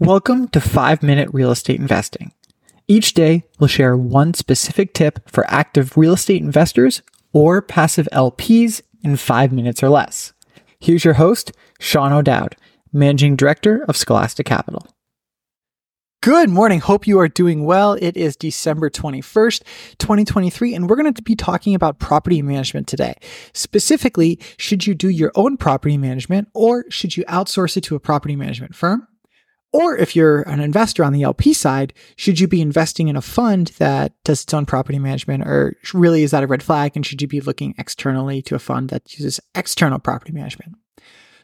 Welcome to 5 Minute Real Estate Investing. Each day, we'll share one specific tip for active real estate investors or passive LPs in 5 minutes or less. Here's your host, Sean O'Dowd, Managing Director of Scholastic Capital. Good morning. Hope you are doing well. It is December 21st, 2023, and we're going to be talking about property management today. Specifically, should you do your own property management or should you outsource it to a property management firm? Or if you're an investor on the LP side, should you be investing in a fund that does its own property management or really is that a red flag? And should you be looking externally to a fund that uses external property management?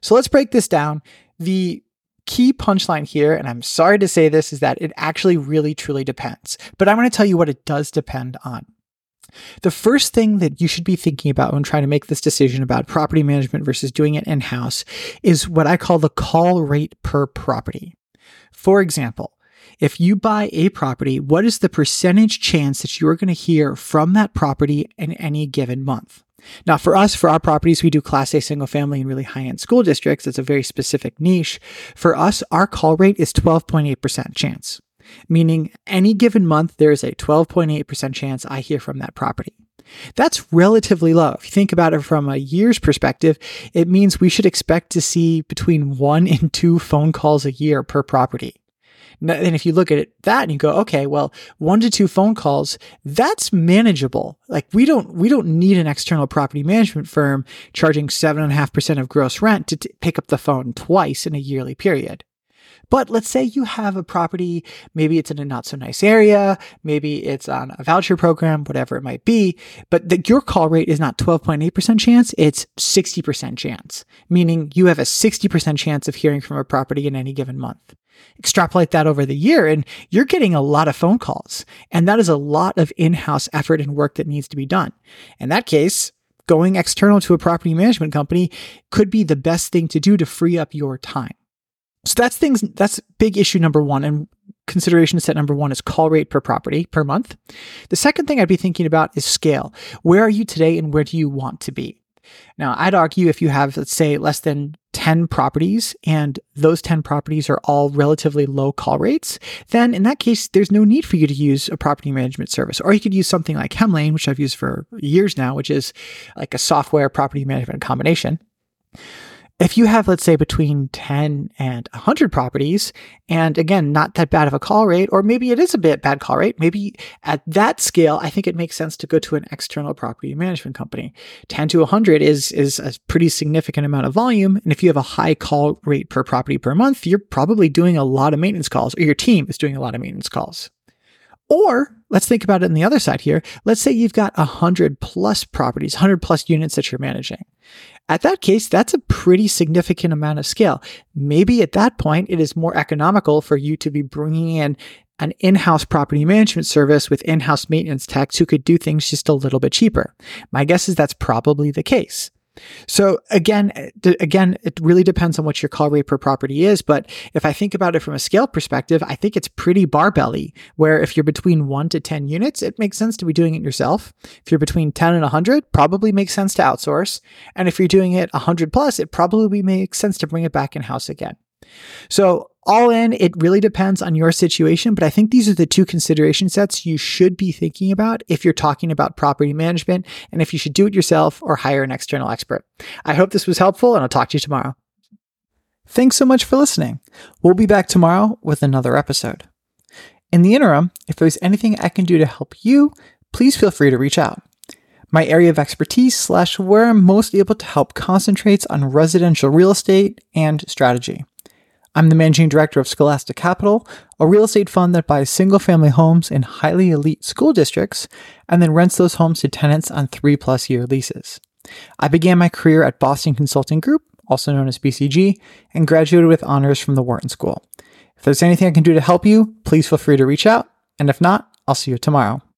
So let's break this down. The key punchline here, and I'm sorry to say this, is that it actually really truly depends. But I'm going to tell you what it does depend on. The first thing that you should be thinking about when trying to make this decision about property management versus doing it in house is what I call the call rate per property. For example, if you buy a property, what is the percentage chance that you are going to hear from that property in any given month? Now, for us, for our properties, we do Class A single family and really high end school districts. It's a very specific niche. For us, our call rate is 12.8% chance, meaning any given month, there is a 12.8% chance I hear from that property. That's relatively low. If you think about it from a year's perspective, it means we should expect to see between one and two phone calls a year per property. And if you look at it, that and you go, okay, well, one to two phone calls, that's manageable. Like we don't, we don't need an external property management firm charging seven and a half percent of gross rent to t- pick up the phone twice in a yearly period. But let's say you have a property, maybe it's in a not so nice area, maybe it's on a voucher program, whatever it might be, but the, your call rate is not 12.8% chance, it's 60% chance, meaning you have a 60% chance of hearing from a property in any given month. Extrapolate that over the year and you're getting a lot of phone calls. And that is a lot of in-house effort and work that needs to be done. In that case, going external to a property management company could be the best thing to do to free up your time. So that's things, that's big issue number one. And consideration set number one is call rate per property per month. The second thing I'd be thinking about is scale. Where are you today and where do you want to be? Now, I'd argue if you have, let's say, less than 10 properties and those 10 properties are all relatively low call rates, then in that case, there's no need for you to use a property management service. Or you could use something like Hemlane, which I've used for years now, which is like a software property management combination if you have, let's say, between 10 and 100 properties, and again, not that bad of a call rate, or maybe it is a bit bad call rate, maybe at that scale, I think it makes sense to go to an external property management company. 10 to 100 is, is a pretty significant amount of volume. And if you have a high call rate per property per month, you're probably doing a lot of maintenance calls, or your team is doing a lot of maintenance calls. Or let's think about it on the other side here. Let's say you've got 100 plus properties, 100 plus units that you're managing. At that case, that's a pretty significant amount of scale. Maybe at that point, it is more economical for you to be bringing in an in-house property management service with in-house maintenance techs who could do things just a little bit cheaper. My guess is that's probably the case. So again, eh, again, it really depends on what your call rate per property is. But if I think about it from a scale perspective, I think it's pretty barbelly where if you're between one to 10 units, it makes sense to be doing it yourself. If you're between 10 and 100, probably makes sense to outsource. And if you're doing it 100 plus, it probably makes sense to bring it back in house again. So all in, it really depends on your situation, but I think these are the two consideration sets you should be thinking about if you're talking about property management and if you should do it yourself or hire an external expert. I hope this was helpful and I'll talk to you tomorrow. Thanks so much for listening. We'll be back tomorrow with another episode. In the interim, if there's anything I can do to help you, please feel free to reach out. My area of expertise slash where I'm most able to help concentrates on residential real estate and strategy. I'm the managing director of Scholastic Capital, a real estate fund that buys single family homes in highly elite school districts and then rents those homes to tenants on three plus year leases. I began my career at Boston Consulting Group, also known as BCG, and graduated with honors from the Wharton School. If there's anything I can do to help you, please feel free to reach out. And if not, I'll see you tomorrow.